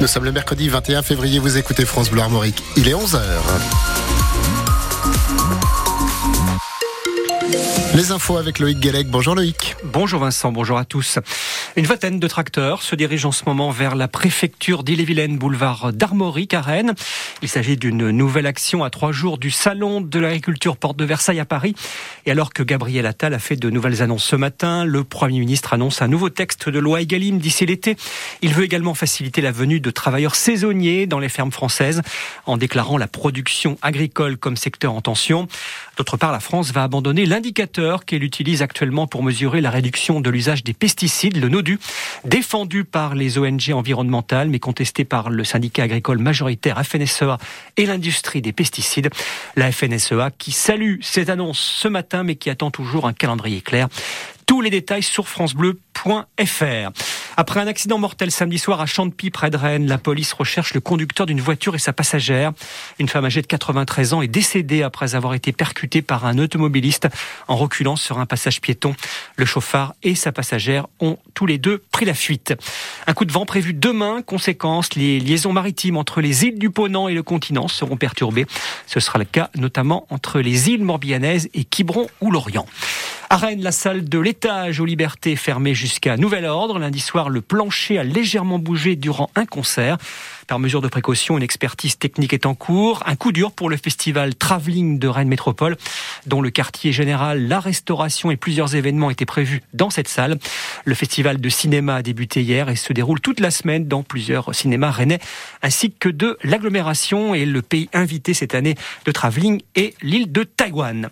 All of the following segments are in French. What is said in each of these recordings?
Nous sommes le mercredi 21 février, vous écoutez France Bleu Armorique. Il est 11h. Les infos avec Loïc Guélec. Bonjour Loïc. Bonjour Vincent, bonjour à tous. Une vingtaine de tracteurs se dirigent en ce moment vers la préfecture d'Ille-et-Vilaine, boulevard d'Armorique à Rennes. Il s'agit d'une nouvelle action à trois jours du Salon de l'agriculture Porte de Versailles à Paris. Et alors que Gabriel Attal a fait de nouvelles annonces ce matin, le Premier ministre annonce un nouveau texte de loi Egalim d'ici l'été. Il veut également faciliter la venue de travailleurs saisonniers dans les fermes françaises en déclarant la production agricole comme secteur en tension. D'autre part, la France va abandonner l'indicateur qu'elle utilise actuellement pour mesurer la réduction de l'usage des pesticides, le NODU, défendu par les ONG environnementales mais contesté par le syndicat agricole majoritaire FNSEA et l'industrie des pesticides. La FNSEA qui salue ces annonces ce matin mais qui attend toujours un calendrier clair. Tous les détails sur francebleu.fr. Après un accident mortel samedi soir à Chantepie, près de Rennes, la police recherche le conducteur d'une voiture et sa passagère. Une femme âgée de 93 ans est décédée après avoir été percutée par un automobiliste en reculant sur un passage piéton. Le chauffard et sa passagère ont tous les deux pris la fuite. Un coup de vent prévu demain. Conséquence, les liaisons maritimes entre les îles du Ponant et le continent seront perturbées. Ce sera le cas notamment entre les îles Morbihanaises et Quiberon ou Lorient. À Rennes, la salle de l'étage aux libertés fermée jusqu'à nouvel ordre. Lundi soir, le plancher a légèrement bougé durant un concert. Par mesure de précaution, une expertise technique est en cours. Un coup dur pour le festival Travelling de Rennes Métropole, dont le quartier général, la restauration et plusieurs événements étaient prévus dans cette salle. Le festival de cinéma a débuté hier et se déroule toute la semaine dans plusieurs cinémas rennais, ainsi que de l'agglomération et le pays invité cette année de Travelling est l'île de Taïwan.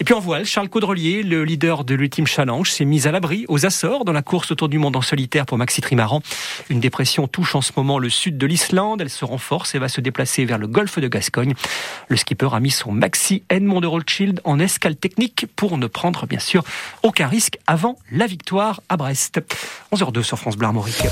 Et puis en voile, Charles Caudrelier, le leader de l'Ultime Challenge, s'est mis à l'abri aux Açores dans la course autour du monde en solitaire pour Maxi Trimaran. Une dépression touche en ce moment le sud de l'Islande. Elle se renforce et va se déplacer vers le golfe de Gascogne. Le skipper a mis son Maxi Edmond de Rothschild en escale technique pour ne prendre bien sûr aucun risque avant la victoire à Brest. 11h02 sur France Bleu Armorique.